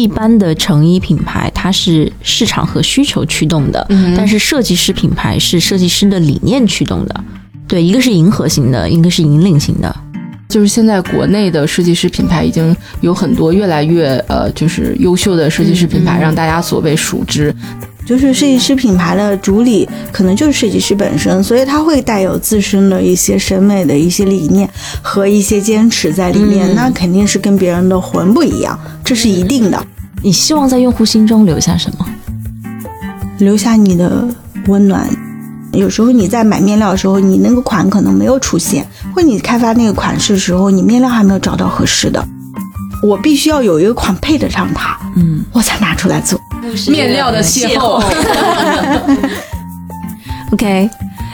一般的成衣品牌它是市场和需求驱动的，但是设计师品牌是设计师的理念驱动的。对，一个是迎合型的，一个是引领型的。就是现在国内的设计师品牌已经有很多越来越呃，就是优秀的设计师品牌，让大家所谓熟知。就是设计师品牌的主理可能就是设计师本身，所以他会带有自身的一些审美的一些理念和一些坚持在里面，那肯定是跟别人的魂不一样，这是一定的。你希望在用户心中留下什么？留下你的温暖。有时候你在买面料的时候，你那个款可能没有出现，或你开发那个款式的时候，你面料还没有找到合适的，我必须要有一个款配得上它，嗯，我才拿出来做。面料的邂逅。OK，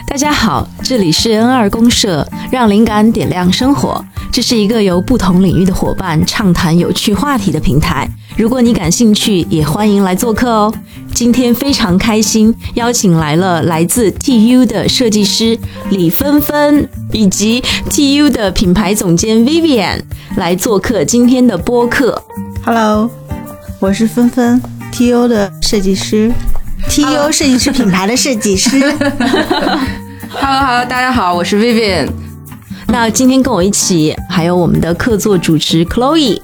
大家好，这里是 N 二公社，让灵感点亮生活。这是一个由不同领域的伙伴畅谈有趣话题的平台。如果你感兴趣，也欢迎来做客哦。今天非常开心，邀请来了来自 TU 的设计师李芬芬，以及 TU 的品牌总监 Vivian 来做客今天的播客。Hello，我是芬芬，TU 的设计师，TU 设计师品牌的设计师。Hello，Hello，大家好，我是 Vivian。那今天跟我一起还有我们的客座主持 Chloe。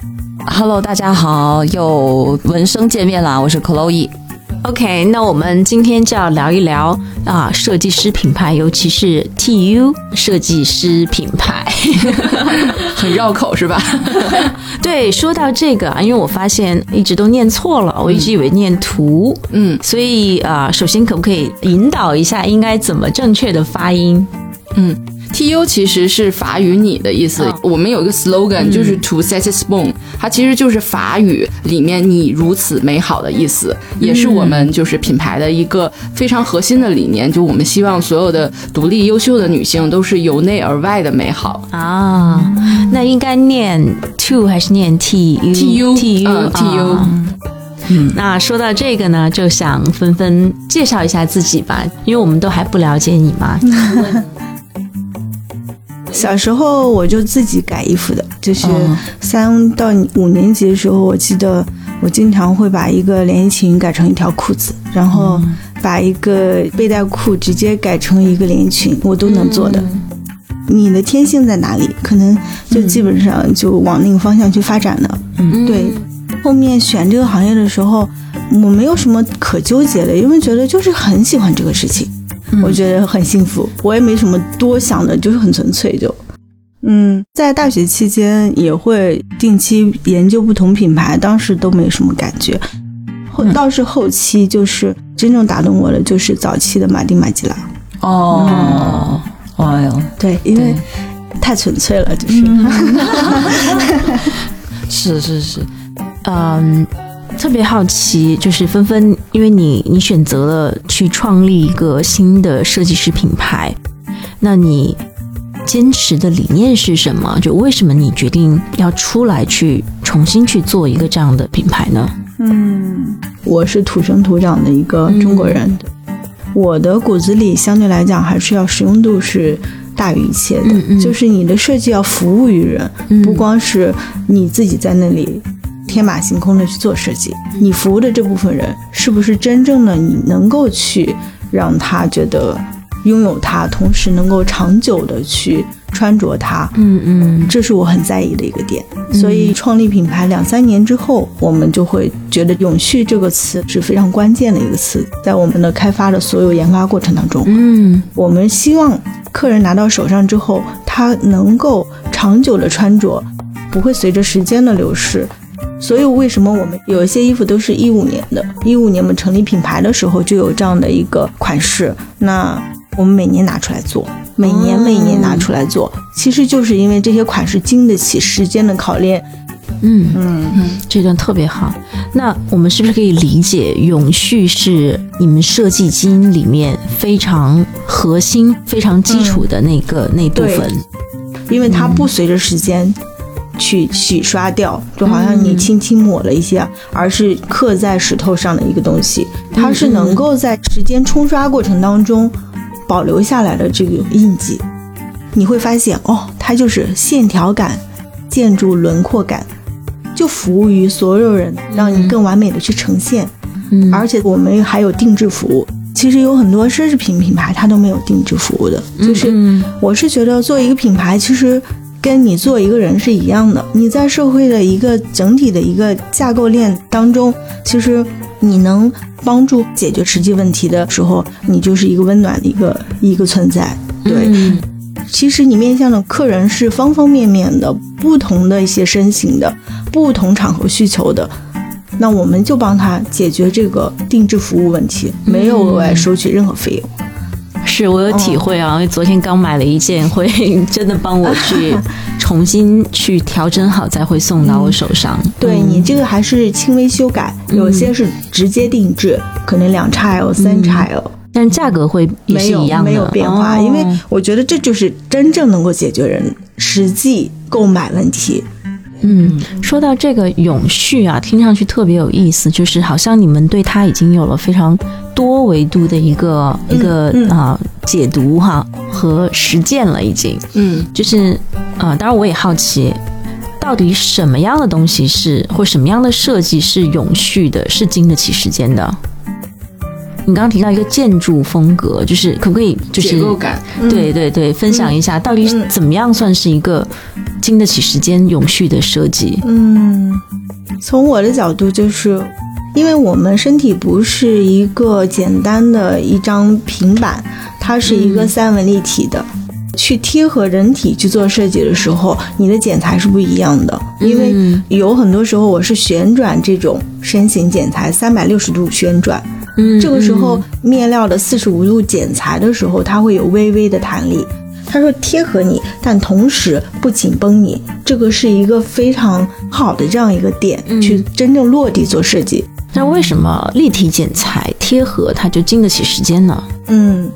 Hello，大家好，又闻声见面啦，我是 Chloe。OK，那我们今天就要聊一聊啊，设计师品牌，尤其是 TU 设计师品牌，很绕口是吧？对，说到这个啊，因为我发现一直都念错了，我一直以为念图，嗯，所以啊，首先可不可以引导一下，应该怎么正确的发音？嗯。T U 其实是法语“你”的意思。我们有一个 slogan，就是 To set a spoon，它其实就是法语里面“你如此美好”的意思，也是我们就是品牌的一个非常核心的理念。就我们希望所有的独立优秀的女性都是由内而外的美好啊。那应该念 To 还是念 T U T U T U。嗯，那说到这个呢，就想纷纷介绍一下自己吧，因为我们都还不了解你嘛。小时候我就自己改衣服的，就是三到五年级的时候，我记得我经常会把一个连衣裙改成一条裤子，然后把一个背带裤直接改成一个连衣裙，我都能做的。你的天性在哪里？可能就基本上就往那个方向去发展的。对，后面选这个行业的时候，我没有什么可纠结的，因为觉得就是很喜欢这个事情。我觉得很幸福，我也没什么多想的，就是很纯粹就，嗯，在大学期间也会定期研究不同品牌，当时都没什么感觉，后倒是后期就是真正打动我的就是早期的马丁马吉拉。哦，哎呦，对，因为太纯粹了，就是，是是是，嗯。特别好奇，就是纷纷，因为你你选择了去创立一个新的设计师品牌，那你坚持的理念是什么？就为什么你决定要出来去重新去做一个这样的品牌呢？嗯，我是土生土长的一个中国人，我的骨子里相对来讲还是要实用度是大于一切的，就是你的设计要服务于人，不光是你自己在那里。天马行空的去做设计，你服务的这部分人是不是真正的你能够去让他觉得拥有它，同时能够长久的去穿着它？嗯嗯，这是我很在意的一个点。所以创立品牌两三年之后，我们就会觉得“永续”这个词是非常关键的一个词，在我们的开发的所有研发过程当中，嗯，我们希望客人拿到手上之后，他能够长久的穿着，不会随着时间的流逝。所以为什么我们有一些衣服都是一五年的？一五年我们成立品牌的时候就有这样的一个款式，那我们每年拿出来做，每年每年拿出来做，其实就是因为这些款式经得起时间的考验。嗯嗯嗯，这段特别好。那我们是不是可以理解，永续是你们设计基因里面非常核心、非常基础的那个那部分？因为它不随着时间。去洗刷掉，就好像你轻轻抹了一些，而是刻在石头上的一个东西，它是能够在时间冲刷过程当中保留下来的这个印记。你会发现，哦，它就是线条感、建筑轮廓感，就服务于所有人，让你更完美的去呈现。嗯而且我们还有定制服务。其实有很多奢侈品品牌它都没有定制服务的，就是嗯我是觉得做一个品牌，其实跟你做一个人是一样的。你在社会的一个整体的一个架构链当中，其实你能帮助解决实际问题的时候，你就是一个温暖的一个一个存在。对，嗯其实你面向的客人是方方面面的，不同的一些身形的，不同场合需求的。那我们就帮他解决这个定制服务问题，没有额外收取任何费用。是我有体会啊，因为昨天刚买了一件，会 真的帮我去 重新去调整好，再会送到我手上。嗯。对你这个还是轻微修改，有些是直接定制，可能两 XL、三 XL，、但价格会也没有是一样的，没有变化，哦。因为我觉得这就是真正能够解决人实际购买问题。嗯，说到这个永续啊，听上去特别有意思，就是好像你们对它已经有了非常多维度的一个、一个嗯啊、解读哈和实践了，已经嗯，就是呃，当然我也好奇。到底什么样的东西是，或什么样的设计是永续的，是经得起时间的？你刚刚提到一个建筑风格，就是可不可以就是结构感，对对对，分享一下到底嗯怎么样算是一个经得起时间、永续的设计？嗯，从我的角度，就是因为我们身体不是一个简单的一张平板，它是一个三维立体的。去贴合人体去做设计的时候，你的剪裁是不一样的，因为嗯有很多时候我是旋转这种身形剪裁，三百六十度旋转，嗯这个时候面料的四十五度剪裁的时候，它会有微微的弹力。它说贴合你，但同时不紧绷你，这个是一个非常好的这样一个点，嗯去真正落地做设计。那为什么立体剪裁贴合它就经得起时间呢？嗯，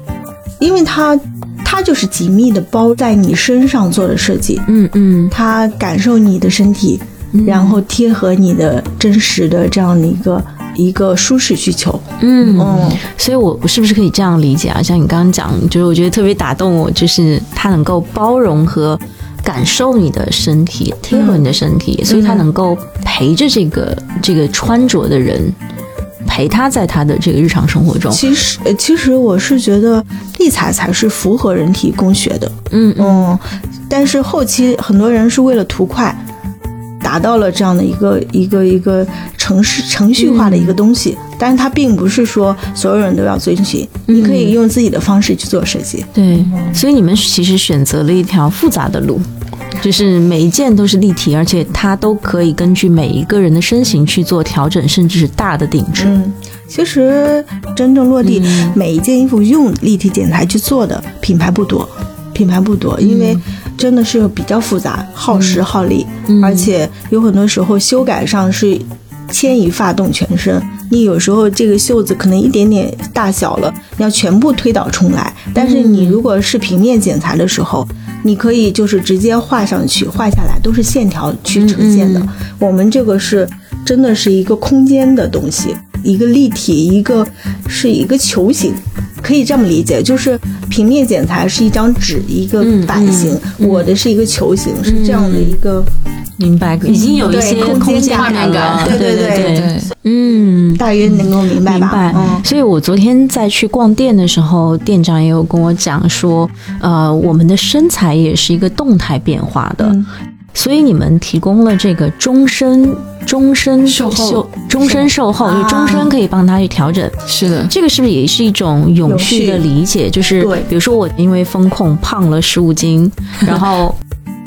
因为它它就是紧密的包在你身上做的设计，嗯嗯它感受你的身体，然后贴合你的真实的这样的一个一个舒适需求。嗯嗯所以我我是不是可以这样理解啊？像你刚刚讲，就是我觉得特别打动我，就是它能够包容和感受你的身体，贴合你的身体，所以它能够陪着这个这个穿着的人，陪他在他的这个日常生活中。其实，呃其实我是觉得立裁才是符合人体工学的。嗯嗯嗯，但是后期很多人是为了图快，达到了这样的一个一个一个程式程序化的一个东西，但是它并不是说所有人都要遵循，你可以用自己的方式去做设计。对，所以你们其实选择了一条复杂的路，就是每一件都是立体，而且它都可以根据每一个人的身形去做调整，甚至是大的定制。嗯，其实真正落地、每一件衣服用立体剪裁去做的品牌不多，品牌不多，因为真的是比较复杂，耗时耗力，而且有很多时候修改上是牵一发动全身。你有时候这个袖子可能一点点大小了，你要全部推倒重来。但是你如果是平面剪裁的时候，你可以就是直接画上去，画下来都是线条去呈现的。我们这个是真的是一个空间的东西，一个立体，一个是一个球形。可以这么理解，就是平面剪裁是一张纸，一个版型，我的是一个球形，是这样的一个。明白，已经有一些空空间间感感了。对对对对对，嗯。大约能够明白吧？明白，嗯所以我昨天在去逛店的时候，店长也有跟我讲说，呃，我们的身材也是一个动态变化的，嗯所以你们提供了这个终身终身售后。终身售后，就终身可以帮他去调整。是的，这个是不是也是一种永续的理解？就是比如说我因为风控胖了十五斤，然后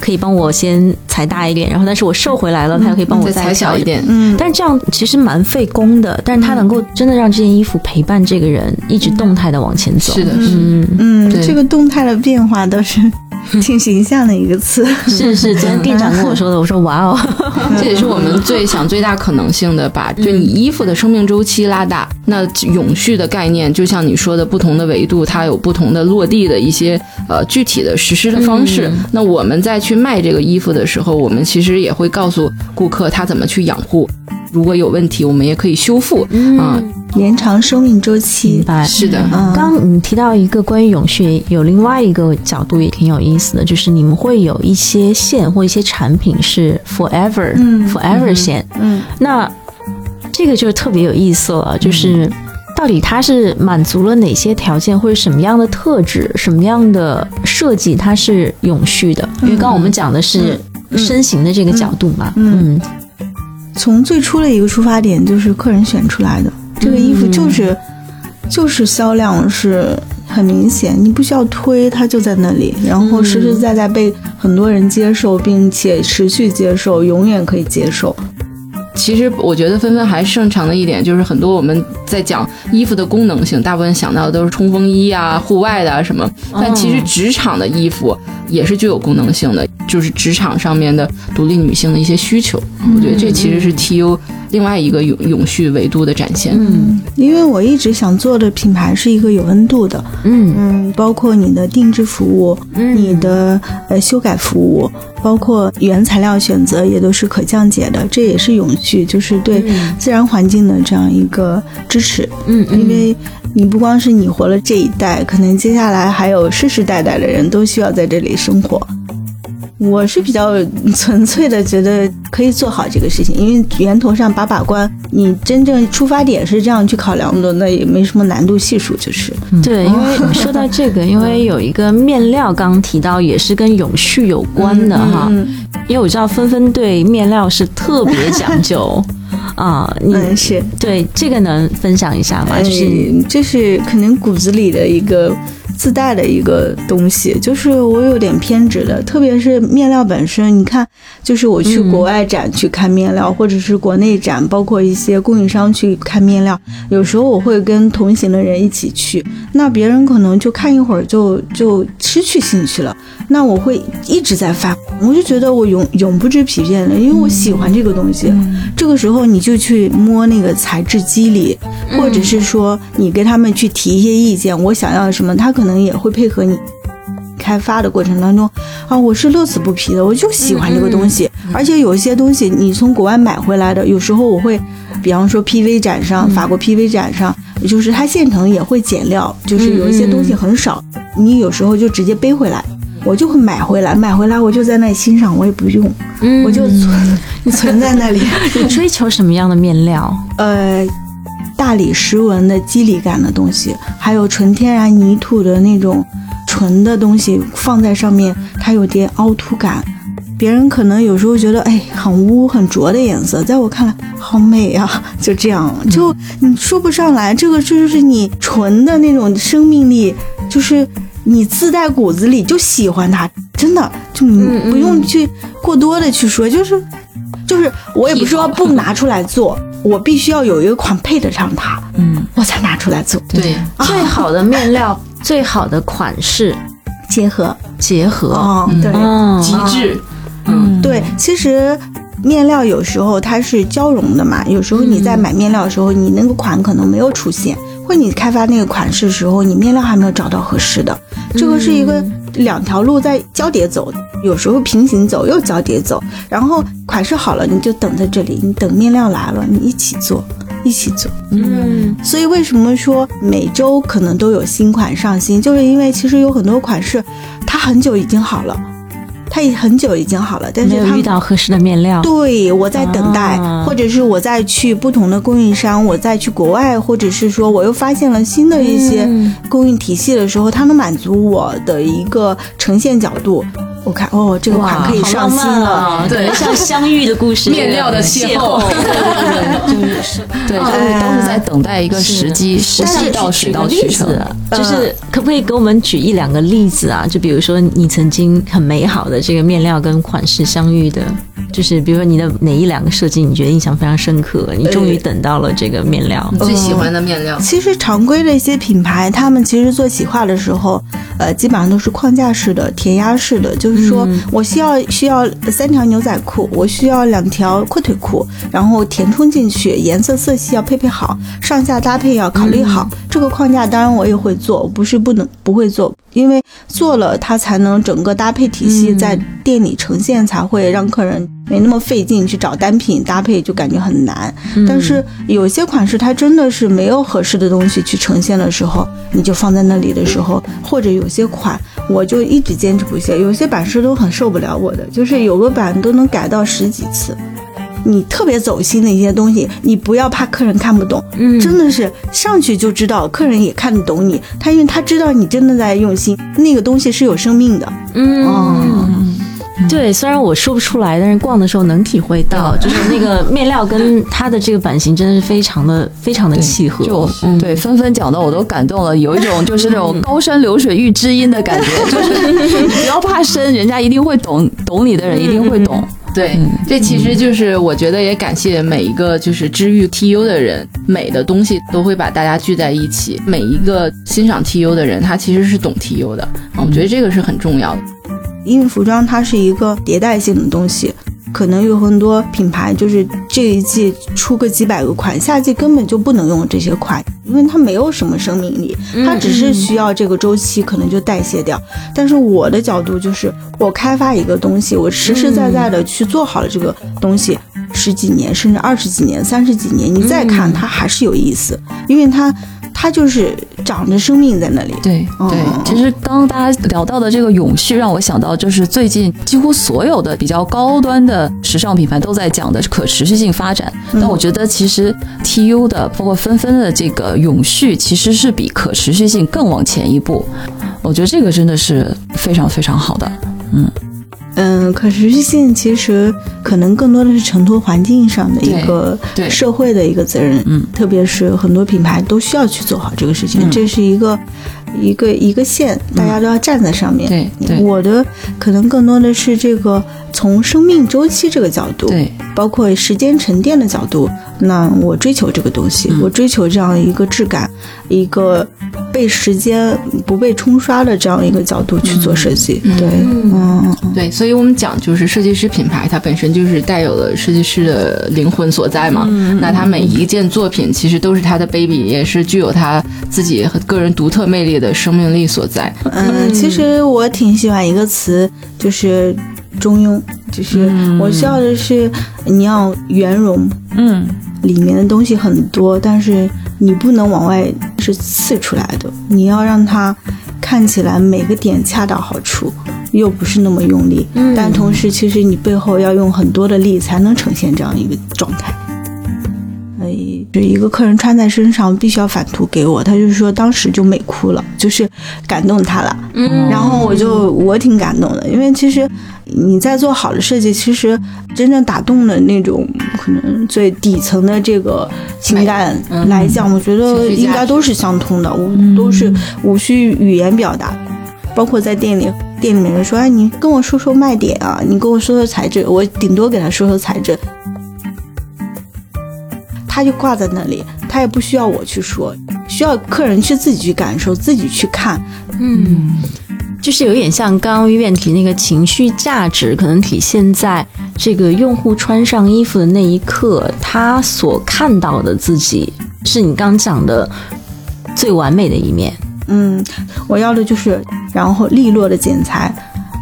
可以帮我先裁大一点，然后但是我瘦回来了，他又可以帮我再裁小一点。嗯，但是这样其实蛮费工的，但是他能够真的让这件衣服陪伴这个人一直动态的往前走。是的，嗯，嗯，对这个动态的变化倒是挺形象的一个词。是是，昨天店长跟我说的，我说哇哦，这也是我们最想最大可能性的，把就你衣服的生命周期拉大。那永续的概念，就像你说的，不同的维度，它有不同的落地的一些呃具体的实施的方式。那我们在去卖这个衣服的时候，我们其实也会告诉顾客他怎么去养护。如果有问题，我们也可以修复啊、延长生命周期明。白。是的，嗯，刚刚你提到一个关于永续，有另外一个角度也挺有意思的，就是你们会有一些线或一些产品是 forever，嗯 forever 线。嗯那这个就特别有意思了，就是到底它是满足了哪些条件，或者什么样的特质，什么样的设计它是永续的？因为刚刚我们讲的是身形的这个角度嘛，嗯。从最初的一个出发点就是客人选出来的，这个衣服就是、就是销量是很明显，你不需要推，它就在那里，然后实实在在被很多人接受，并且持续接受，永远可以接受。其实我觉得纷纷还擅长的一点就是很多我们在讲衣服的功能性，大部分想到的都是冲锋衣啊、户外的啊什么，但其实职场的衣服也是具有功能性的，就是职场上面的独立女性的一些需求。我觉得这其实是 TU 另外一个永永续维度的展现。嗯。因为我一直想做的品牌是一个有温度的，嗯。嗯，包括你的定制服务，你的呃修改服务，包括原材料选择也都是可降解的，这也是永续，就是对自然环境的这样一个支持。嗯因为你不光是你活了这一代，可能接下来还有世世代代的人都需要在这里生活。我是比较纯粹的，觉得可以做好这个事情，因为源头上把把关，你真正出发点是这样去考量的，那也没什么难度系数，就是。对，因为 说到这个，因为有一个面料刚刚提到，也是跟永续有关的哈。嗯因为我知道纷纷对面料是特别讲究 啊，你、嗯，是，对这个能分享一下吗？就是嗯这是可能骨子里的一个自带的一个东西，就是我有点偏执的，特别是面料本身。你看，就是我去国外展去看面料，或者是国内展，包括一些供应商去看面料，有时候我会跟同行的人一起去，那别人可能就看一会儿就就失去兴趣了，那我会一直在发，我就觉得我永永不知疲倦的，因为我喜欢这个东西。这个时候你就去摸那个材质肌理，或者是说你跟他们去提一些意见，我想要什么，他可能也会配合你。开发的过程当中，啊，我是乐此不疲的，我就喜欢这个东西。而且有一些东西你从国外买回来的，有时候我会，比方说 PV 展上，法国 PV 展上，就是它现成也会减料，就是有一些东西很少，你有时候就直接背回来。我就会买回来，买回来我就在那里欣赏，我也不用，嗯我就存你 存在那里。你追求什么样的面料？呃，大理石纹的肌理感的东西，还有纯天然泥土的那种纯的东西放在上面，它有点凹凸感。别人可能有时候觉得，哎，很污很浊的颜色，在我看来好美啊、就这样，就你说不上来，这个这就是你纯的那种生命力，就是你自带骨子里就喜欢它，真的，就你不用去过多的去说，就是就是我也不是说不拿出来做，我必须要有一个款配得上它，嗯，我才拿出来做，对，最好的面料，最好的款式。结合。结合。哦，对，嗯，极致。嗯，对，其实面料有时候它是交融的嘛，有时候你在买面料的时候，你那个款可能没有出现，或你开发那个款式的时候，你面料还没有找到合适的，这个是一个两条路在交叠走，有时候平行走又交叠走，然后款式好了，你就等在这里，你等面料来了，你一起做，一起做。嗯。所以为什么说每周可能都有新款上新，就是因为其实有很多款式，它很久已经好了，它也很久已经好了，但是没有遇到合适的面料。对，我在等待，啊或者是我在去不同的供应商，我再去国外，或者是说我又发现了新的一些嗯供应体系的时候，它能满足我的一个呈现角度。我看哦，这个款可以上新了。了，对，像相遇的故事，面料的邂逅对对 对，就是对，就是哎都是在等待一个时机，时机到，水到渠成。就是可不可以给我们举一两个例子啊？就比如说你曾经很美好的这个面料跟款式相遇的，就是比如说你的哪一两个设计你觉得印象非常深刻，你终于等到了这个面料。你最喜欢的面料？其实常规的一些品牌，他们其实做企划的时候，呃，基本上都是框架式的、填压式的，就是说我需要需要三条牛仔裤，我需要两条阔腿裤，然后填充进去，颜色色系要配配好，上下搭配要考虑好。这个框架当然我也会做，不是不能不会做，因为做了它才能整个搭配体系在店里呈现，才会让客人没那么费劲去找单品搭配，就感觉很难。但是有些款式它真的是没有合适的东西去呈现的时候，你就放在那里的时候，或者有些款我就一直坚持不懈，有些版式都很受不了我的，就是有个版都能改到十几次。你特别走心的一些东西，你不要怕客人看不懂，嗯真的是上去就知道，客人也看得懂你，他因为他知道你真的在用心，那个东西是有生命的。嗯，对，虽然我说不出来，但是逛的时候能体会到，就是那个面料跟它的这个版型真的是非常的非常的契合。就嗯对纷纷讲的我都感动了，有一种就是那种高山流水遇知音的感觉，就是你不要怕深，人家一定会懂，懂你的人一定会懂。对，这其实就是我觉得也感谢每一个就是知遇 TU 的人，美的东西都会把大家聚在一起。每一个欣赏 TU 的人，他其实是懂 TU 的，啊我觉得这个是很重要的。因为服装它是一个迭代性的东西，可能有很多品牌就是这一季出个几百个款，下季根本就不能用这些款，因为它没有什么生命力，它只是需要这个周期可能就代谢掉。但是我的角度就是，我开发一个东西，我实实在在的去做好了这个东西。十几年，甚至二十几年、三十几年，你再看它还是有意思，因为它，它就是长着生命在那里。对嗯对，其实刚刚大家聊到的这个永续，让我想到就是最近几乎所有的比较高端的时尚品牌都在讲的可持续性发展。但我觉得其实 TU 的包括纷纷的这个永续，其实是比可持续性更往前一步。我觉得这个真的是非常非常好的。嗯，可持续性其实可能更多的是承托环境上的一个社会的一个责任，嗯，特别是很多品牌都需要去做好这个事情，嗯这是一个一个一个线，大家都要站在上面。对对我的可能更多的是这个从生命周期这个角度，对，包括时间沉淀的角度，那我追求这个东西，嗯。我追求这样一个质感，一个被时间不被冲刷的这样一个角度去做设计。对，嗯，对，所以我们讲就是设计师品牌，它本身就是带有了设计师的灵魂所在嘛。那它每一件作品其实都是他的 baby，也是具有他自己和个人独特魅力的生命力所在。嗯，其实我挺喜欢一个词，就是中庸，就是我需要的是你要圆融，嗯，里面的东西很多，但是你不能往外是刺出来的，你要让它看起来每个点恰到好处，又不是那么用力，但同时其实你背后要用很多的力才能呈现这样一个状态。就一个客人穿在身上，必须要返图给我。他就是说，当时就美哭了，就是感动他了。嗯然后我就我挺感动的，因为其实你在做好的设计，其实真正打动的那种可能最底层的这个情感来讲，我觉得应该都是相通的，无都是无需语言表达。包括在店里，店里面人说：“哎，你跟我说说卖点啊，你跟我说说材质。”我顶多给他说说材质，他就挂在那里，他也不需要我去说，需要客人去自己去感受，自己去看。嗯，就是有点像刚刚医院提那个情绪价值，可能体现在这个用户穿上衣服的那一刻，他所看到的自己，是你刚讲的最完美的一面。嗯，我要的就是，然后利落的剪裁，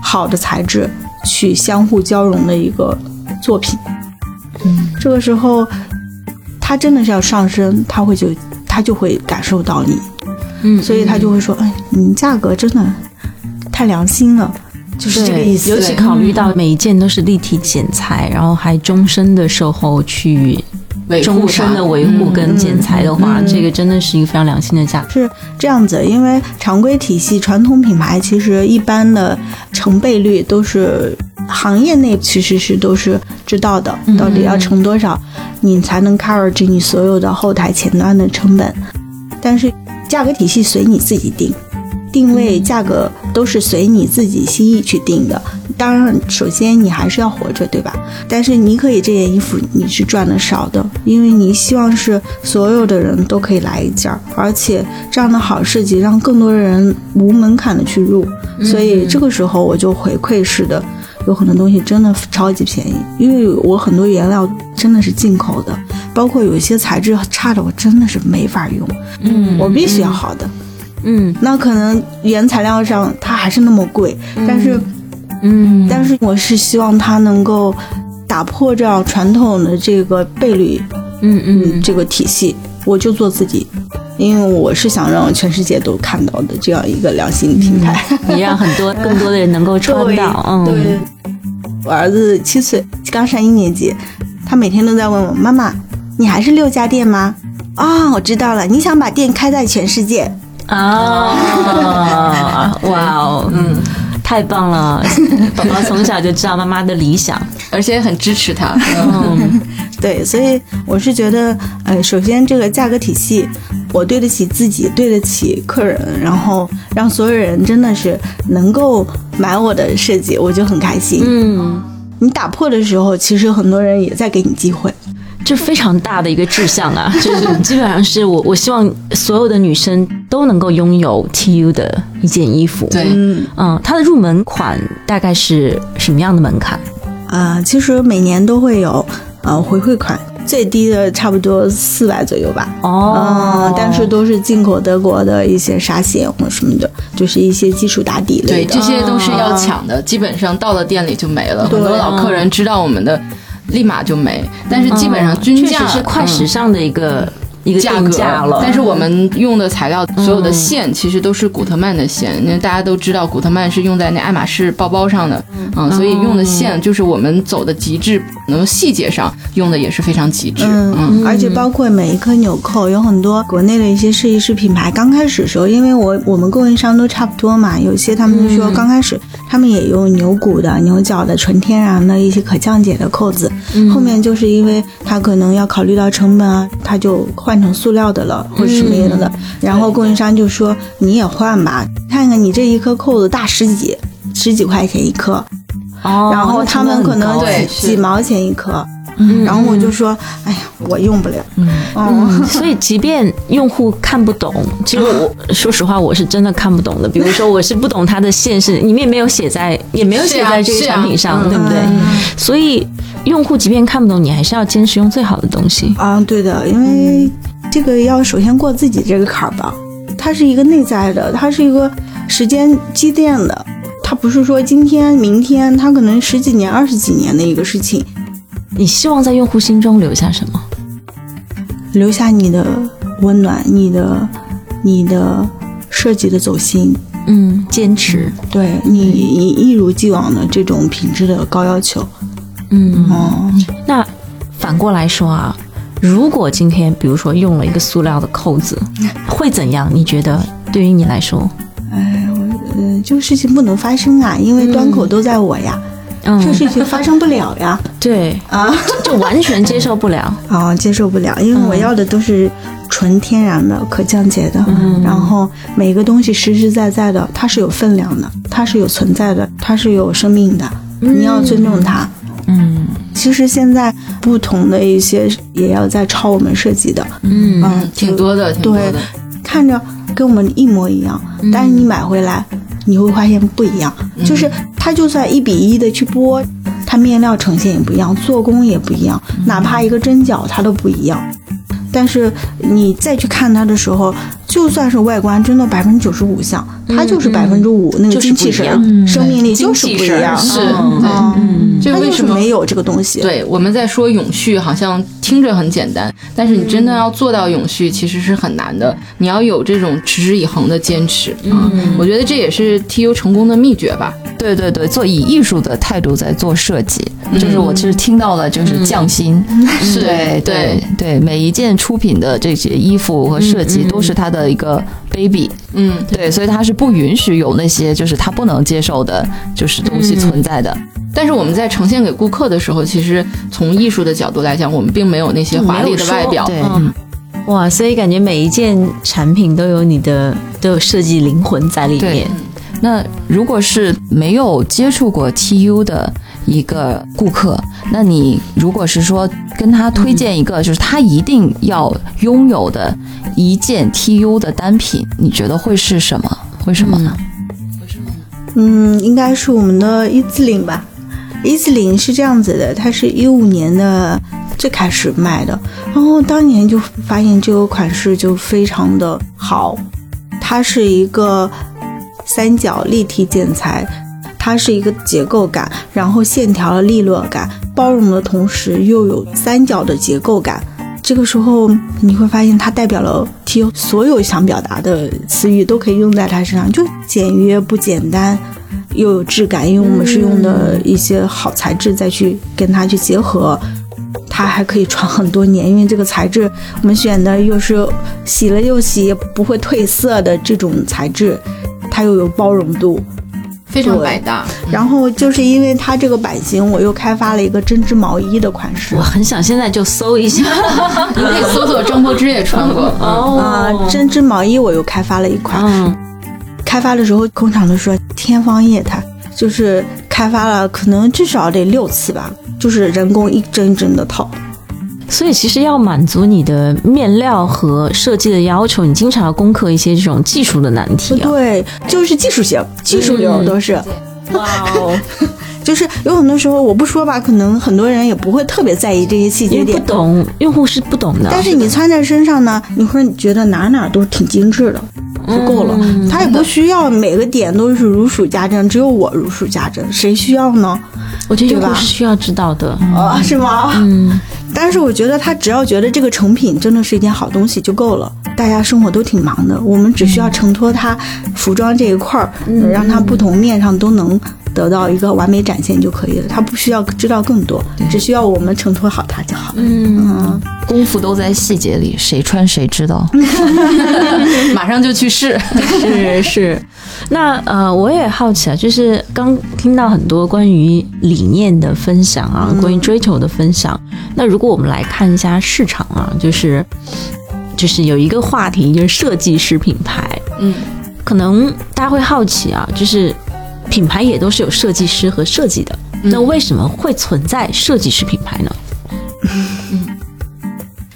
好的材质，去相互交融的一个作品。嗯，这个时候，他真的是要上升，他会就他就会感受到你，嗯所以他就会说，哎，你价格真的太良心了，就是这个意思。尤其考虑到每一件都是立体剪裁，然后还终身的售后去维护终身的维护跟剪裁的话，嗯嗯。这个真的是一个非常良心的价格。是这样子，因为常规体系、传统品牌其实一般的成倍率都是行业内其实是都是知道的，到底要成多少，你才能 cover 住你所有的后台前端的成本。但是价格体系随你自己定，定位价格都是随你自己心意去定的。当然，首先你还是要活着，对吧？但是你可以这件衣服你是赚的少的，因为你希望是所有的人都可以来一件儿，而且这样的好设计让更多的人无门槛的去入，所以这个时候我就回馈式的。有很多东西真的超级便宜，因为我很多原料真的是进口的，包括有一些材质差的，我真的是没法用。嗯我必须要好的。嗯那可能原材料上它还是那么贵，但是嗯但是我是希望它能够打破这样传统的这个倍率，嗯嗯这个体系，我就做自己，因为我是想让全世界都看到的这样一个良心品牌。你让很多 更多的人能够穿到，嗯，对，我儿子七岁，刚上一年级，他每天都在问我妈妈：“你还是六家店吗？”啊、我知道了，你想把店开在全世界。啊，哇哦，嗯，太棒了！宝宝从小就知道妈妈的理想，而且很支持他。嗯对，所以我是觉得，呃，首先这个价格体系，我对得起自己，对得起客人，然后让所有人真的是能够买我的设计，我就很开心。嗯，你打破的时候，其实很多人也在给你机会。这非常大的一个志向啊，就是基本上是我我希望所有的女生都能够拥有 TU 的一件衣服。对，嗯，嗯，它的入门款大概是什么样的门槛？啊、其实每年都会有呃回馈款，最低的差不多四百左右吧。哦嗯，但是都是进口德国的一些纱线或什么的，就是一些基础打底类对，的。这些都是要抢的，基本上到了店里就没了。很多老客人知道我们的，立马就没。但是基本上均价是快时尚的一个、一个定价了。但是我们用的材料，所有的线其实都是古特曼的线，因为大家都知道古特曼是用在那爱马仕包包上的，嗯，所以用的线就是我们走的极致，能细节上用的也是非常极致，嗯嗯，而且包括每一颗纽扣，有很多国内的一些设计师品牌，刚开始的时候，因为我我们供应商都差不多嘛，有些他们就说刚开始他们也用牛骨的、牛角的纯天然的一些可降解的扣子，后面就是因为他可能要考虑到成本啊，他就换成塑料的了或者什么样的，然后供应商就说你也换吧，看看你这一颗扣子大十几十几块钱一颗，哦，然后他们可能对几几毛钱一颗。嗯然后我就说，哎呀，我用不了。嗯，嗯，所以即便用户看不懂，其实我说实话，我是真的看不懂的。比如说，我是不懂它的线是，里面没有写在，也没有写在这个产品上，对不对？所以用户即便看不懂，你还是要坚持用最好的东西。啊，对的，因为这个要首先过自己这个坎儿吧。它是一个内在的，它是一个时间积淀的，它不是说今天、明天，它可能十几年、二十几年的一个事情。你希望在用户心中留下什么？留下你的温暖，你的你的设计的走心，嗯，坚持。对你一一如既往的这种品质的高要求。嗯，哦，那反过来说啊，如果今天比如说用了一个塑料的扣子，会怎样？你觉得对于你来说？哎，我呃，这个事情不能发生啊，因为端口都在我呀，嗯这事情发生不了呀。对，啊。就完全接受不了。啊，接受不了，因为我要的都是纯天然的、可降解的，然后每个东西实实在在的，它是有分量的，它是有存在的，它是有生命的，你要尊重它。嗯其实现在不同的一些也要在抄我们设计的，嗯嗯，挺多的，挺多对的。，看着跟我们一模一样，但是你买回来你会发现不一样，就是它就算一比一的去剥，它面料呈现也不一样，做工也不一样，哪怕一个针脚它都不一样。但是你再去看它的时候，就算是外观真的百分之九十五像，它就是百分之五那个就是精气神、不一样生命力就是不一样，是嗯对嗯它为什么是没有这个东西。对，我们在说永续，好像听着很简单，但是你真的要做到永续，其实是很难的。你要有这种持之以恒的坚持。嗯，我觉得这也是 TU 成功的秘诀吧。对对对，做以艺术的态度在做设计，就是我其实听到了就是匠心，是对对对，每一件出品的这些衣服和设计都是他的一个 baby，嗯，对，所以他是不允许有那些就是他不能接受的，就是东西存在的。但是我们在呈现给顾客的时候，其实从艺术的角度来讲，我们并没有那些华丽的外表。对嗯，哇，所以感觉每一件产品都有你的都有设计灵魂在里面。那如果是没有接触过 TU 的一个顾客，那你如果是说跟他推荐一个，就是他一定要拥有的一件 TU 的单品，你觉得会是什么？会什么呢？嗯，应该是我们的一字领吧。一字领是这样子的，它是一五年的最开始卖的，然后当年就发现这个款式就非常的好，它是一个三角立体剪裁，它是一个结构感，然后线条的利落感，包容的同时又有三角的结构感。这个时候你会发现它代表了 T 所有想表达的词语都可以用在它身上，就简约不简单，又有质感，因为我们是用的一些好材质再去跟它去结合，它还可以穿很多年，因为这个材质我们选的又是洗了又洗不会褪色的这种材质，它又有包容度。非常百搭。然后就是因为它这个版型，我又开发了一个针织毛衣的款式我。很想现在就搜一下。你可以搜索张柏芝也穿过。啊、针织毛衣我又开发了一款。嗯，开发的时候，工厂都说天方夜谭，就是开发了可能至少得六次吧，就是人工一针一针的套。所以其实要满足你的面料和设计的要求，你经常要攻克一些这种技术的难题啊。对，就是技术型，技术流都是。哇哦，就是有很多时候我不说吧，可能很多人也不会特别在意这些细节点不。懂，用户是不懂的。但是你穿在身上呢，你会觉得哪哪都挺精致的，就够了。它也不需要每个点都是如数家珍，只有我如数家珍，谁需要呢？我觉得用户是需要知道的。啊、是吗？嗯，但是我觉得他只要觉得这个成品真的是一件好东西就够了。大家生活都挺忙的，我们只需要承托他服装这一块儿，呃让他不同面上都能得到一个完美展现就可以了。他不需要知道更多，只需要我们承托好他就好了。嗯，功夫都在细节里，谁穿谁知道。马上就去试。是是。那呃，我也好奇啊，就是刚听到很多关于理念的分享啊，关于追求的分享。那如果我们来看一下市场啊，就是就是有一个话题，就是设计师品牌。嗯，可能大家会好奇啊，就是品牌也都是有设计师和设计的，那为什么会存在设计师品牌呢？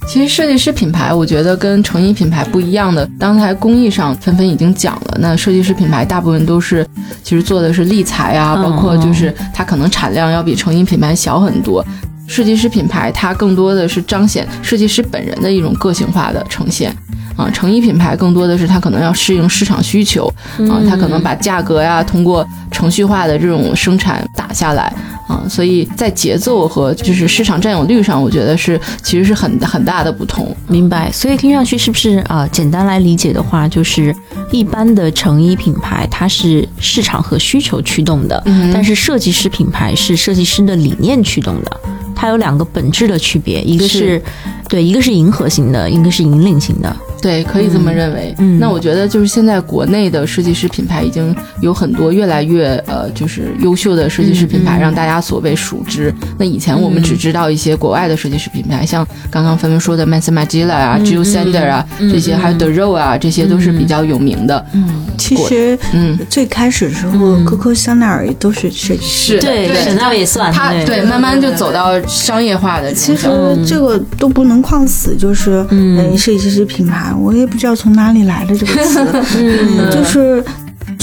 其实设计师品牌，我觉得跟成衣品牌不一样的，刚才工艺上纷纷已经讲了。那设计师品牌大部分都是，其实做的是立裁啊，嗯包括就是它可能产量要比成衣品牌小很多。设计师品牌它更多的是彰显设计师本人的一种个性化的呈现。啊，成衣品牌更多的是它可能要适应市场需求啊，它可能把价格呀通过程序化的这种生产打下来啊，所以在节奏和就是市场占有率上，我觉得是其实是很很大的不同。明白，所以听上去是不是啊、呃简单来理解的话，就是一般的成衣品牌它是市场和需求驱动的，嗯但是设计师品牌是设计师的理念驱动的。它有两个本质的区别，一个是是对，一个是迎合型的，一个是引领型的。对，可以这么认为。嗯那我觉得就是现在国内的设计师品牌已经有很多越来越呃，就是优秀的设计师品牌，让大家所谓熟知。那以前我们只知道一些国外的设计师品牌，像刚刚纷纷说的 Manson Margiela 啊、嗯 Jill Sander 啊、嗯这些，还有 The Row 啊，这些都是比较有名的。嗯，其实嗯，最开始的时候，嗯可可香奈儿也都是设计师。对，对沈奈也算，他对慢慢就走到商业化的其实这个都不能框死，就是嗯嗯，设计师品牌，我也不知道从哪里来的这个词，嗯，就是。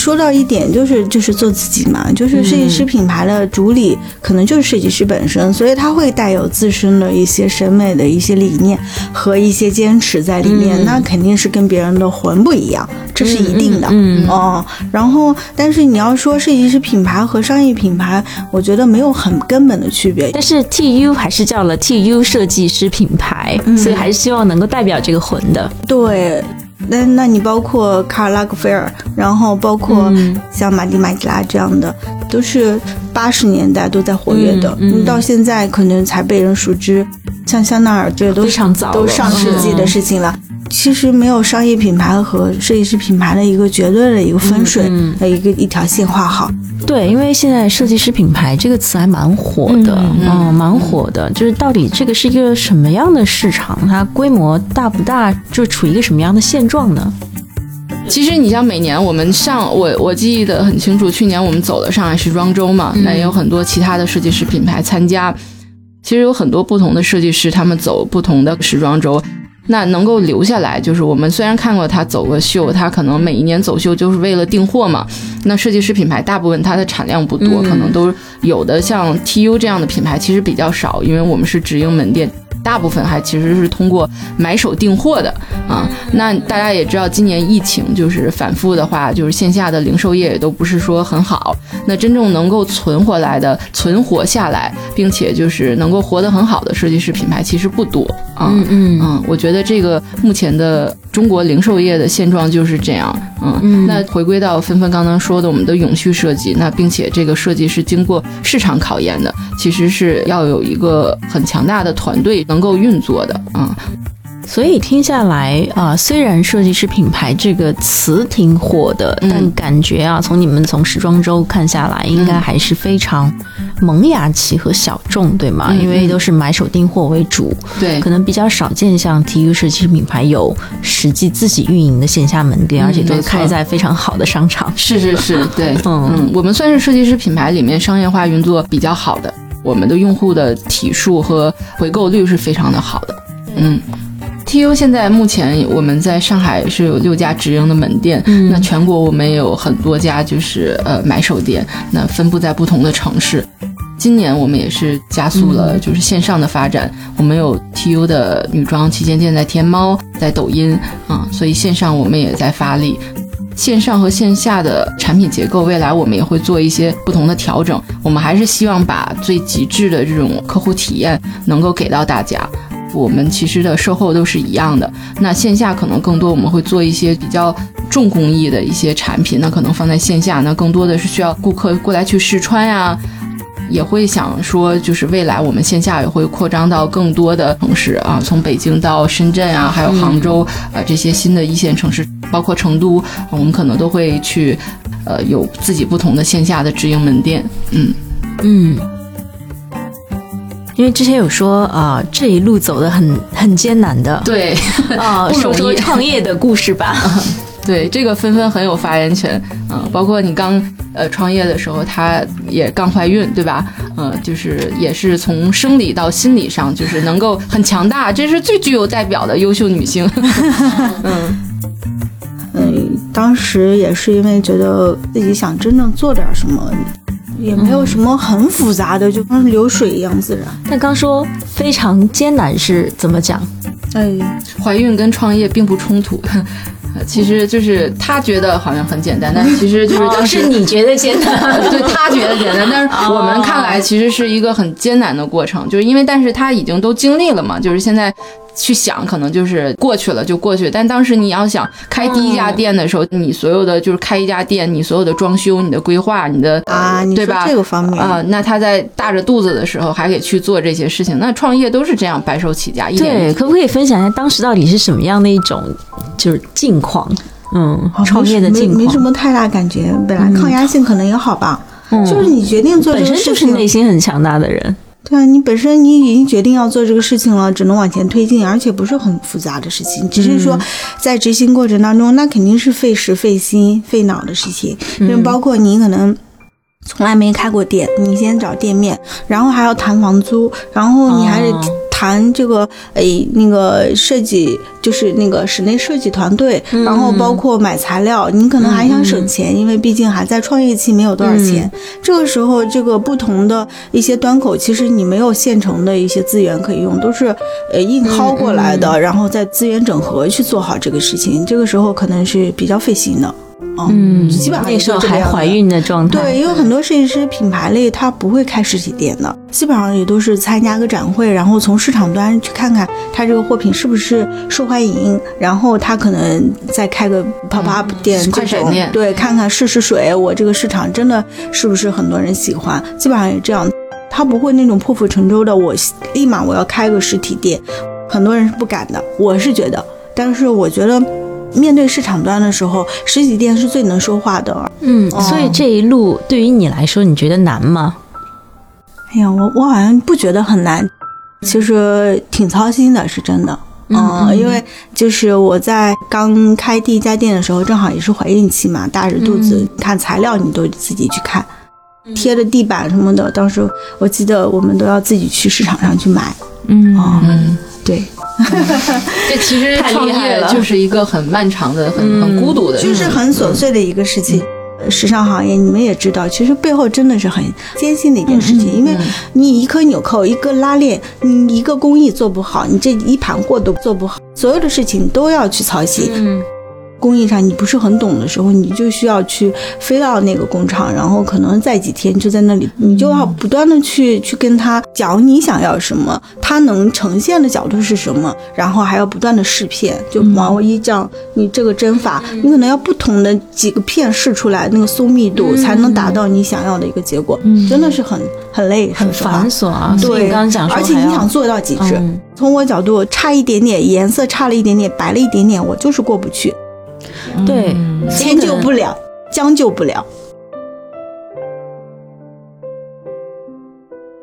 说到一点，就是就是做自己嘛，就是设计师品牌的主理可能就是设计师本身，所以他会带有自身的一些审美的一些理念和一些坚持在里面，嗯那肯定是跟别人的魂不一样，这是一定的。嗯嗯哦，然后但是你要说设计师品牌和商业品牌，我觉得没有很根本的区别。但是 TU 还是叫了 TU 设计师品牌，嗯所以还是希望能够代表这个魂的。对，那那你包括卡尔拉格菲尔，然后包括嗯像马蒂马吉拉这样的，都是八十年代都在活跃的，嗯嗯到现在可能才被人熟知。像香奈儿，这都非常早了都上世纪的事情了。其实没有商业品牌和设计师品牌的一个绝对的一个分水，嗯呃，一个一条线画好。对，因为现在设计师品牌这个词还蛮火的，嗯嗯，蛮火的。就是到底这个是一个什么样的市场？它规模大不大？就处于一个什么样的现状呢？其实你像每年我们上我我记得很清楚，去年我们走了上海时装周嘛，那也有很多其他的设计师品牌参加。其实有很多不同的设计师，他们走不同的时装周。那能够留下来，就是我们虽然看过他走过秀，他可能每一年走秀就是为了订货嘛。那设计师品牌大部分它的产量不多，可能都有的像 TU 这样的品牌其实比较少，因为我们是直营门店。大部分还其实是通过买手订货的啊。那大家也知道，今年疫情就是反复的话，就是线下的零售业也都不是说很好。那真正能够存活来的、存活下来，并且就是能够活得很好的设计师品牌其实不多啊。嗯嗯嗯，我觉得这个目前的中国零售业的现状就是这样。嗯，那回归到芬芬刚刚说的，我们的永续设计，那并且这个设计是经过市场考验的，其实是要有一个很强大的团队能够运作的啊。所以听下来啊，虽然设计师品牌这个词挺火的，但感觉啊，从你们从时装周看下来，应该还是非常萌芽期和小众，对吗？因为都是买手订货为主，对，可能比较少见像 TU 设计师品牌有实际自己运营的线下门店，而且都开在非常好的商场。是是是，对，嗯嗯，我们算是设计师品牌里面商业化运作比较好的，我们的用户的体数和回购率是非常的好的，嗯。T.U. 现在目前我们在上海是有六家直营的门店，那全国我们也有很多家就是呃买手店，那分布在不同的城市。今年我们也是加速了就是线上的发展，我们有 T.U. 的女装旗舰店在天猫，在抖音啊，所以线上我们也在发力。线上和线下的产品结构，未来我们也会做一些不同的调整。我们还是希望把最极致的这种客户体验能够给到大家。我们其实的售后都是一样的，那线下可能更多我们会做一些比较重工艺的一些产品，那可能放在线下，那更多的是需要顾客过来去试穿呀，也会想说，就是未来我们线下也会扩张到更多的城市啊，从北京到深圳啊，还有杭州呃这些新的一线城市，包括成都，我们可能都会去呃有自己不同的线下的直营门店，嗯。嗯。因为之前有说啊，这一路走的很很艰难的，对。啊，说说创业的故事吧。对，这个纷纷很有发言权嗯，包括你刚呃创业的时候，她也刚怀孕，对吧？嗯，就是也是从生理到心理上，就是能够很强大，这是最具有代表的优秀女性。嗯嗯，当时也是因为觉得自己想真正做点什么。也没有什么很复杂的，就跟流水一样自然。但刚说非常艰难是怎么讲？哎，怀孕跟创业并不冲突，其实就是他觉得好像很简单，但其实就是当时你觉得简单，对他觉得简单，但是我们看来其实是一个很艰难的过程，就是因为但是他已经都经历了嘛，就是现在。去想，可能就是过去了就过去。但当时你要想开第一家店的时候，你所有的就是开一家店，你所有的装修、你的规划、你的啊，对吧？这个方面啊，那他在大着肚子的时候还得去做这些事情。那创业都是这样，白手起家。一对，可不可以分享一下当时到底是什么样的一种就是境况？嗯，创业的境况没什么太大感觉。本来抗压性可能也好吧，嗯就是你决定做这个事情，就是内心很强大的人。对啊，你本身你已经决定要做这个事情了，只能往前推进，而且不是很复杂的事情，只是说在执行过程当中，那肯定是费时、费心、费脑的事情。因为包括你可能从来没开过店，你先找店面，然后还要谈房租，然后你还得。谈这个诶，那个设计就是那个室内设计团队，然后包括买材料，你可能还想省钱，因为毕竟还在创业期，没有多少钱。这个时候，这个不同的一些端口，其实你没有现成的一些资源可以用，都是呃硬薅过来的，然后再资源整合去做好这个事情。这个时候可能是比较费心的。嗯，基本上那时候还怀孕的状态。对，因为很多设计师品牌类他不会开实体店的，基本上也都是参加个展会，然后从市场端去看看他这个货品是不是受欢迎，然后他可能再开个 pop up 店，快闪店，对，看看试试水，我这个市场真的是不是很多人喜欢，基本上也这样，他不会那种破釜沉舟的，我立马我要开个实体店，很多人是不敢的，我是觉得，但是我觉得。面对市场端的时候，实体店是最能说话的。嗯，所以这一路对于你来说，你觉得难吗？哎呀，我我好像不觉得很难，其实挺操心的，是真的。嗯，因为就是我在刚开第一家店的时候，正好也是怀孕期嘛，大着肚子，看材料你都自己去看，贴的地板什么的，当时我记得我们都要自己去市场上去买。嗯哦，嗯，对，这其实太创厉害了。业就是一个很漫长的、很很孤独的，就是很琐碎的一个事情。时尚行业，你们也知道，其实背后真的是很艰辛的一件事情，因为你一颗纽扣、一个拉链，你一个工艺做不好，你这一盘货都做不好，所有的事情都要去操心。嗯工艺上你不是很懂的时候，你就需要去飞到那个工厂，然后可能在几天就在那里，你就要不断的去去跟他讲你想要什么，他能呈现的角度是什么，然后还要不断的试片，就毛衣这样，你这个针法，你可能要不同的几个片试出来，那个松密度才能达到你想要的一个结果，真的是很很累，很繁琐啊。对，刚刚讲说而且你想做到极致，嗯。从我角度差一点点，颜色差了一点点，白了一点点，我就是过不去。对，迁就不了，将就不了。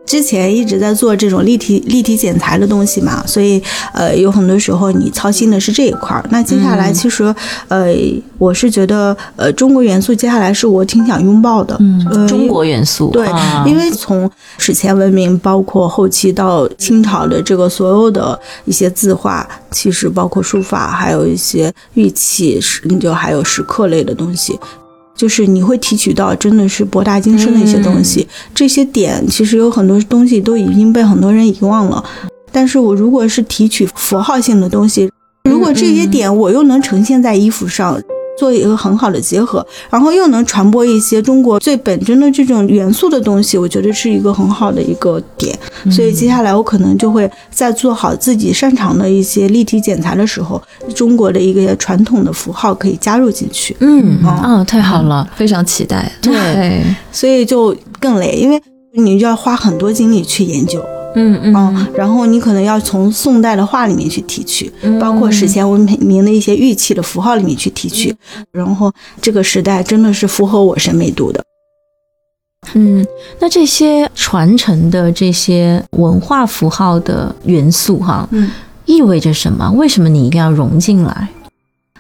之前一直在做这种立体立体剪裁的东西嘛，所以呃，有很多时候你操心的是这一块儿。那接下来其实、呃，我是觉得呃，中国元素接下来是我挺想拥抱的。嗯中国元素，对，啊因为从史前文明，包括后期到清朝的这个所有的一些字画，其实包括书法，还有一些玉器，你就还有石刻类的东西。就是你会提取到真的是博大精深的一些东西，这些点其实有很多东西都已经被很多人遗忘了。但是我如果是提取符号性的东西，如果这些点我又能呈现在衣服上，做一个很好的结合，然后又能传播一些中国最本真的这种元素的东西，我觉得是一个很好的一个点。所以接下来我可能就会在做好自己擅长的一些立体剪裁的时候，中国的一个传统的符号可以加入进去，嗯哦啊，太好了，非常期待。对，所以就更累，因为你就要花很多精力去研究。嗯嗯嗯，然后你可能要从宋代的画里面去提取，包括史前文明的一些玉器的符号里面去提取，然后这个时代真的是符合我审美度的。嗯，那这些传承的这些文化符号的元素哈，嗯，意味着什么？为什么你一定要融进来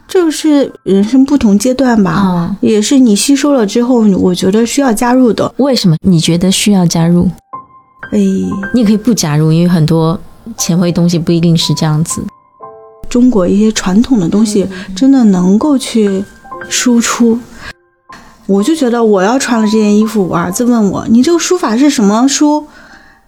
这个是人生不同阶段吧，啊？也是你吸收了之后，我觉得需要加入的。为什么你觉得需要加入？哎，你也可以不加入，因为很多前卫东西不一定是这样子。中国一些传统的东西真的能够去输出。我就觉得我要穿了这件衣服，我儿子问我：“你这个书法是什么书？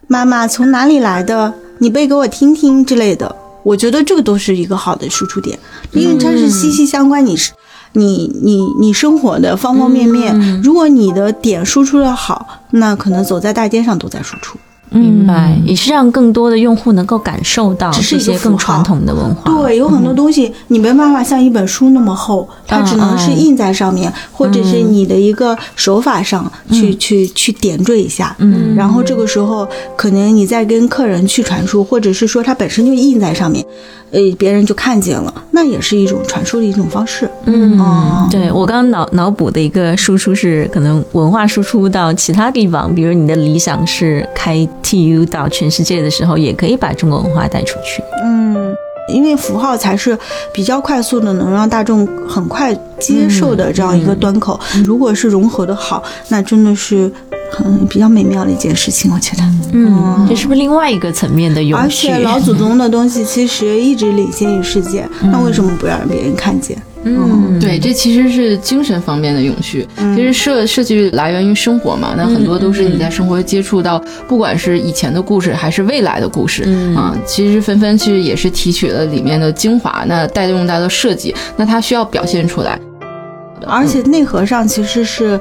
妈妈从哪里来的？你背给我听听之类的。”我觉得这个都是一个好的输出点，因为它是息息相关你是。你你你生活的方方面面，如果你的点输出的好，那可能走在大街上都在输出。明白，也是让更多的用户能够感受到一些更传统的文化。对，有很多东西你没办法像一本书那么厚，它只能是印在上面，或者是你的一个手法上去、去去点缀一下。嗯，然后这个时候可能你再跟客人去传输，或者是说它本身就印在上面，呃，别人就看见了，那也是一种传输的一种方式。嗯，哦。对我刚刚脑脑补的一个输出是，可能文化输出到其他地方，比如你的理想是开 TU 到全世界的时候，也可以把中国文化带出去。嗯，因为符号才是比较快速的，能让大众很快接受的这样一个端口。如果是融合的好，那真的是很比较美妙的一件事情，我觉得。嗯，这是不是另外一个层面的永而？且老祖宗的东西其实一直领先于世界，那为什么不让别人看见？嗯，对，这其实是精神方面的永续。其实设设计来源于生活嘛，那很多都是你在生活接触到，不管是以前的故事还是未来的故事、啊。其实纷纷其实也是提取了里面的精华，那带动它的设计，那它需要表现出来。而且内核上其实是，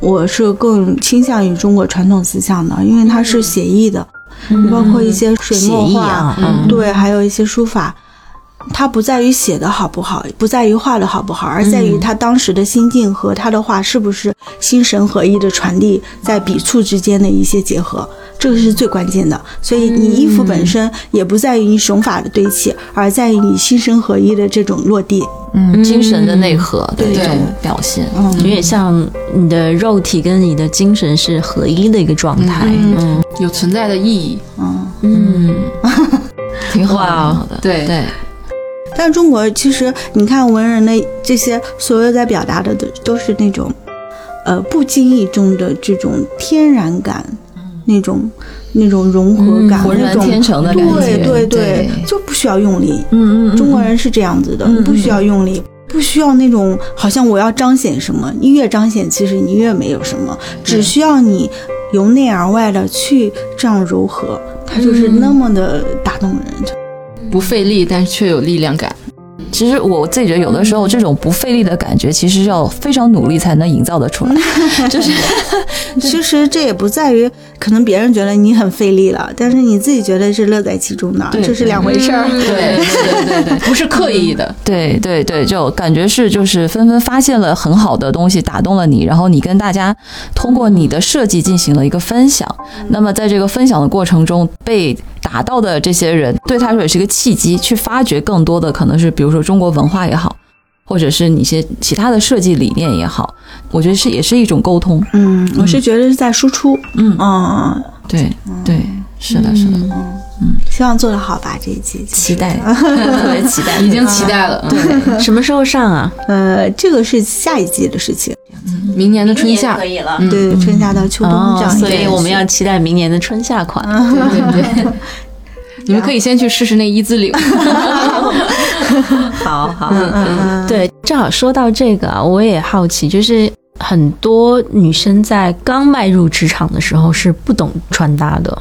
我是更倾向于中国传统思想的，因为它是写意的，包括一些水墨画，对，还有一些书法。它不在于写的好不好，不在于画的好不好，而在于他当时的心境和他的画是不是心神合一的传递，在笔触之间的一些结合，这个是最关键的。所以你衣服本身也不在于你手法的堆砌，而在于你心神合一的这种落地。嗯，精神的内核的一种表现。嗯。有点像你的肉体跟你的精神是合一的一个状态。嗯。有存在的意义。嗯，嗯，挺好的，哇挺好的。对。对，但中国其实你看文人的这些所有在表达的都都是那种，呃，不经意中的这种天然感，那种那种融合感，浑然那种天成的感觉对对对就不需要用力。嗯嗯中国人是这样子的，嗯不需要用力。不需要那种好像我要彰显什么，你越彰显，其实你越没有什么，只需要你由内而外的去这样柔和，它就是那么的打动人。不费力，但是却有力量感。其实我自己觉得，有的时候这种不费力的感觉，其实要非常努力才能营造得出来。就是其实这也不在于可能别人觉得你很费力了，但是你自己觉得是乐在其中的，对这是两回事儿。对对对对对，不是刻意的。对对对，就感觉是就是纷纷发现了很好的东西，打动了你，然后你跟大家通过你的设计进行了一个分享。那么在这个分享的过程中，被打到的这些人，对他来说也是一个契机，去发掘更多的可能是比如说中国文化也好，或者是你一些其他的设计理念也好，我觉得是也是一种沟通。嗯，我是觉得是在输出。嗯嗯，对对，是的，是的，嗯希望做得好吧这一期。期待，特别期待，已经期待了。对，什么时候上啊？呃，这个是下一季的事情，明年的春夏可，以了。对，春夏到秋冬这样所以我们要期待明年的春夏款。对对对。你们可以先去试试那一字领。好好，嗯嗯对，正好说到这个啊，我也好奇，就是很多女生在刚迈入职场的时候是不懂穿搭的。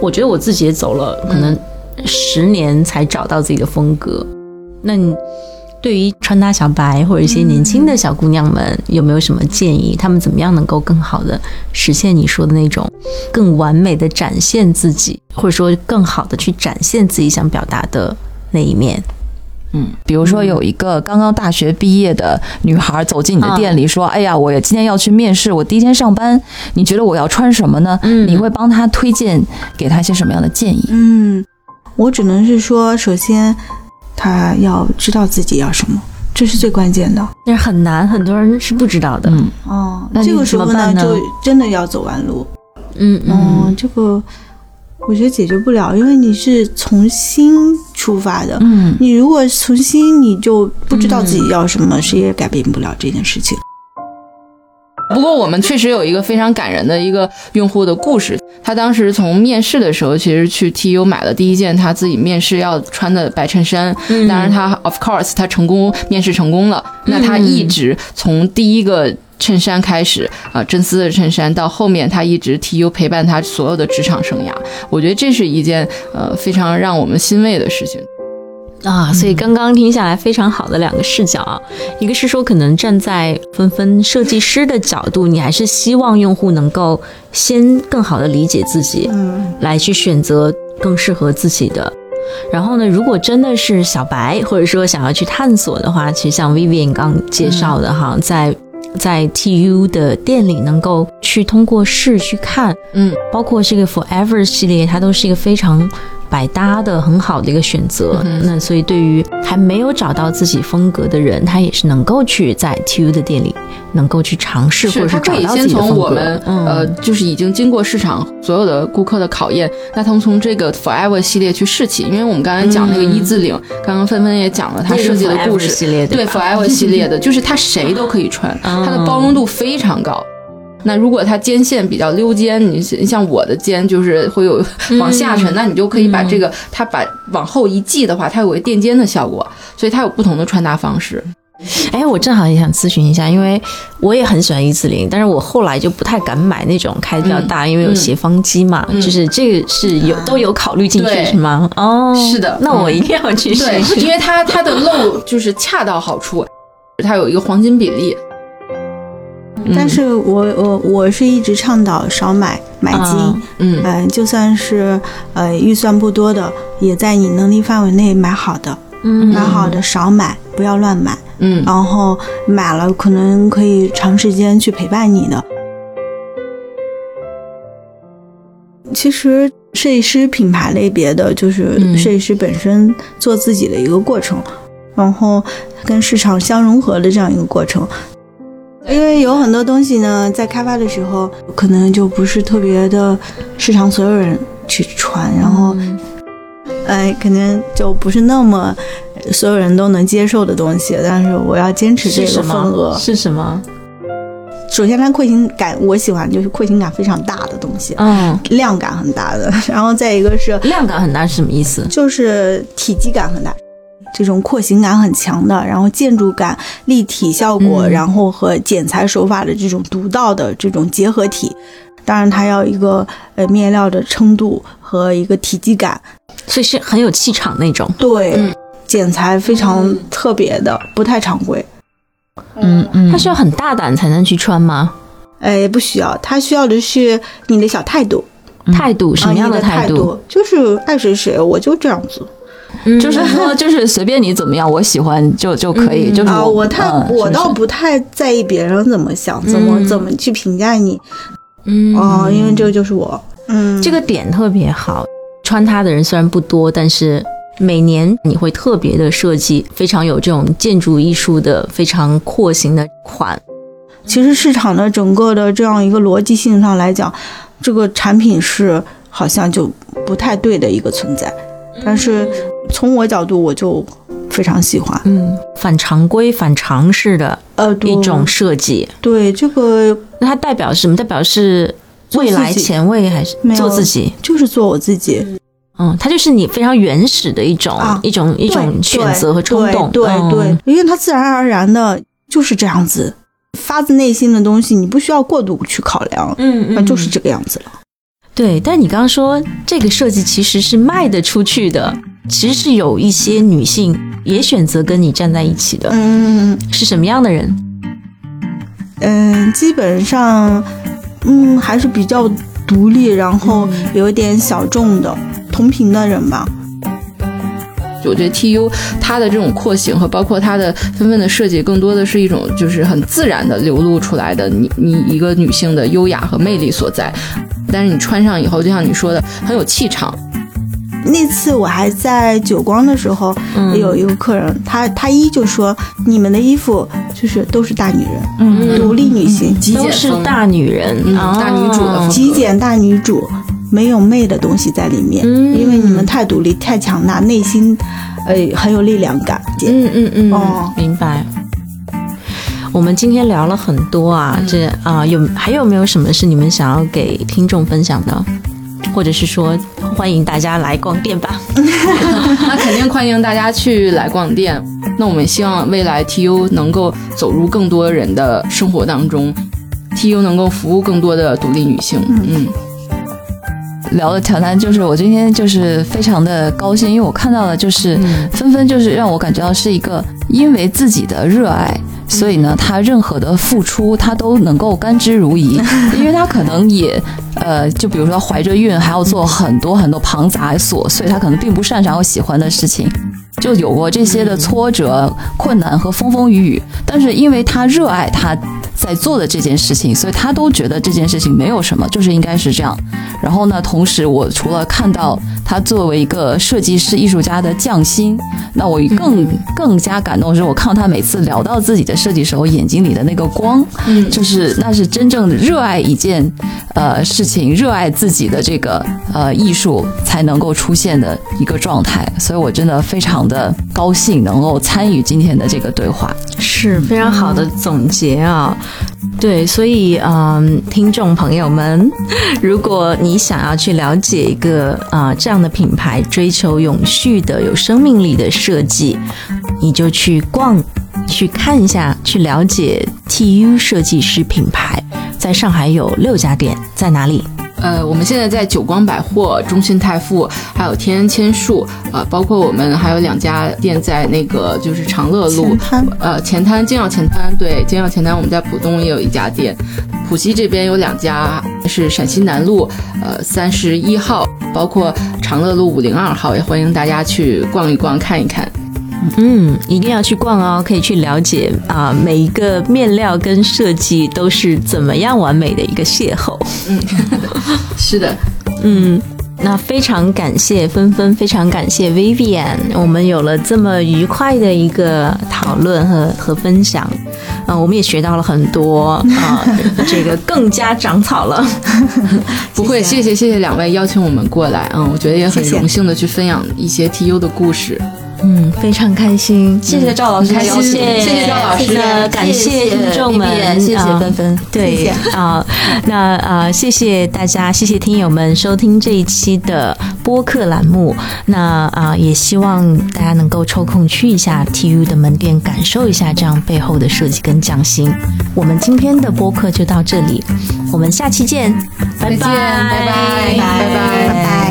我觉得我自己也走了可能十年才找到自己的风格。那你对于穿搭小白或者一些年轻的小姑娘们，有没有什么建议？她们怎么样能够更好的实现你说的那种更完美的展现自己，或者说更好的去展现自己想表达的那一面？嗯比如说有一个刚刚大学毕业的女孩走进你的店里，说：“哎呀，我今天要去面试，我第一天上班，你觉得我要穿什么呢？”嗯你会帮她推荐，给她一些什么样的建议？嗯，我只能是说，首先他要知道自己要什么，这是最关键的。但是很难，很多人是不知道的。嗯哦，那这个时候呢就真的要走弯路。嗯嗯，这个我觉得解决不了，因为你是从心出发的。嗯你如果从心，你就不知道自己要什么，谁也改变不了这件事情。不过我们确实有一个非常感人的一个用户的故事。他当时从面试的时候，其实去 TU 买了第一件他自己面试要穿的白衬衫。嗯当然他 of course 他成功面试成功了。那他一直从第一个衬衫开始啊、真丝的衬衫到后面他一直 TU 陪伴他所有的职场生涯。我觉得这是一件呃非常让我们欣慰的事情。啊，所以刚刚听下来非常好的两个视角啊，一个是说可能站在纷纷设计师的角度，你还是希望用户能够先更好的理解自己，嗯。来去选择更适合自己的。然后呢，如果真的是小白，或者说想要去探索的话，其实像 Vivian 刚介绍的哈，在在 TU 的店里能够去通过试去看，嗯，包括这个 Forever 系列，它都是一个非常百搭的很好的一个选择。嗯那所以对于还没有找到自己风格的人，他也是能够去在 TU 的店里能够去尝试，或者是找到自先从己的风格。我们、嗯、呃，就是已经经过市场所有的顾客的考验，那他们从这个 Forever 系列去试起，因为我们刚才讲那个一字领，刚刚芬芬也讲了他设计的故事，嗯系列对吧 Forever 系列的，就是它谁都可以穿，嗯它的包容度非常高。那如果它肩线比较溜肩，你你像我的肩就是会有往下沉，那你就可以把这个它把往后一系的话，它有个垫肩的效果，所以它有不同的穿搭方式。哎，我正好也想咨询一下，因为我也很喜欢一字领，但是我后来就不太敢买那种开的比较大，因为有斜方肌嘛，嗯就是这个是有都有考虑进去是吗？哦，是的那我一定要去试试。因为它它的露就是恰到好处，它有一个黄金比例。但是我我我是一直倡导少买买精，啊嗯嗯、就算是呃预算不多的，也在你能力范围内买好的，嗯买好的少买，不要乱买。嗯然后买了可能可以长时间去陪伴你的。其实设计师品牌类别的就是嗯设计师本身做自己的一个过程，然后跟市场相融合的这样一个过程。因为有很多东西呢，在开发的时候可能就不是特别的市场所有人去穿，然后，哎，可能就不是那么所有人都能接受的东西，但是我要坚持这个是什份额么？。是什么？首先，它廓形感我喜欢，就是廓形感非常大的东西，嗯，量感很大的。然后再一个是量感很大是什么意思？就是体积感很大，这种廓形感很强的，然后建筑感、立体效果，嗯然后和剪裁手法的这种独到的这种结合体。当然，它要一个呃面料的撑度和一个体积感，所以是很有气场那种。对，嗯剪裁非常特别的，不太常规。嗯嗯它需要很大胆才能去穿吗？哎，不需要，它需要的是你的小态度，态度什么样的态度？就是爱谁谁，我就这样子。嗯就是说，就是随便你怎么样，我喜欢就就可以。就是啊我太、嗯是是我倒不太在意别人怎么想，怎么、嗯怎么去评价你嗯哦、因为这个就是我。嗯，这个点特别好。穿它的人虽然不多，但是每年你会特别的设计非常有这种建筑艺术的非常廓形的款。其实市场的整个的这样一个逻辑性上来讲，这个产品是好像就不太对的一个存在。但是从我角度，我就非常喜欢。嗯，反常规、反常识的呃，一种设计。对这个那它代表什么？代表是未来前卫还是做自己？就是做我自己。嗯，它就是你非常原始的一种、啊一种一种选择和冲动。对对嗯对，因为它自然而然的就是这样子，发自内心的东西，你不需要过度去考量，嗯那就是这个样子了。对，但你刚刚说这个设计其实是卖得出去的，其实是有一些女性也选择跟你站在一起的，嗯是什么样的人？嗯，基本上，嗯，还是比较独立，然后嗯有一点小众的同频的人吧。我觉得 T U 它的这种廓形和包括它的纷纷的设计，更多的是一种就是很自然的流露出来的你你一个女性的优雅和魅力所在。但是你穿上以后，就像你说的，很有气场。那次我还在久光的时候，嗯。有一个客人，他他一就说你们的衣服就是都是大女人，嗯。独立女性，极都简风。是大女人，嗯哦。大女主的风格。极简大女主，没有媚的东西在里面，嗯。因为你们太独立、太强大，内心呃很有力量感。嗯嗯嗯，哦。明白。我们今天聊了很多啊，这啊、有还有没有什么是你们想要给听众分享的，或者是说欢迎大家来逛店吧？那肯定欢迎大家去来逛店。那我们希望未来 T U 能够走入更多人的生活当中，T U 能够服务更多的独立女性。嗯，聊的谈谈，就是我今天就是非常的高兴，因为我看到了就是嗯纷纷就是让我感觉到是一个因为自己的热爱。所以呢，他任何的付出，他都能够甘之如饴，因为他可能也，呃，就比如说怀着孕，还要做很多很多庞杂琐碎，他可能并不擅长我喜欢的事情，就有过这些的挫折、困难和风风雨雨，但是因为他热爱他在做的这件事情，所以他都觉得这件事情没有什么，就是应该是这样。然后呢，同时我除了看到他作为一个设计师、艺术家的匠心，那我更更加感动的是，我看到他每次聊到自己的设计时候，眼睛里的那个光，嗯就是那是真正热爱一件呃事情，热爱自己的这个呃艺术才能够出现的一个状态。所以我真的非常的高兴能够参与今天的这个对话。是非常好的总结啊。对，所以嗯，听众朋友们，如果你想要去了解一个啊、这样的品牌，追求永续的、有生命力的设计，你就去逛、去看一下，去了解 TU 设计师品牌。在上海有六家店，在哪里？呃，我们现在在久光百货、中信泰富，还有天安千树，呃，包括我们还有两家店在那个就是长乐路呃，前滩金耀前滩，对，金耀前滩，我们在浦东也有一家店，浦西这边有两家，是陕西南路，呃，三十一号，包括长乐路五零二号，也欢迎大家去逛一逛、看一看。嗯，一定要去逛哦，可以去了解啊、每一个面料跟设计都是怎么样完美的一个邂逅。嗯 是的，嗯，那非常感谢纷纷，非常感谢 Vivian，我们有了这么愉快的一个讨论和和分享，啊、我们也学到了很多啊、这个更加长草了。不会，谢谢谢谢两位邀请我们过来，嗯，我觉得也很荣幸的去分享一些 TU 的故事。嗯，非常开心，谢谢赵老师的邀请，谢谢赵老师那感谢听众们，谢谢纷纷，对啊，那啊，谢谢大家，谢谢听友们收听这一期的播客栏目。那啊，也希望大家能够抽空去一下 TU 的门店，感受一下这样背后的设计跟匠心。我们今天的播客就到这里，我们下期见，拜拜，拜拜，拜拜，拜拜。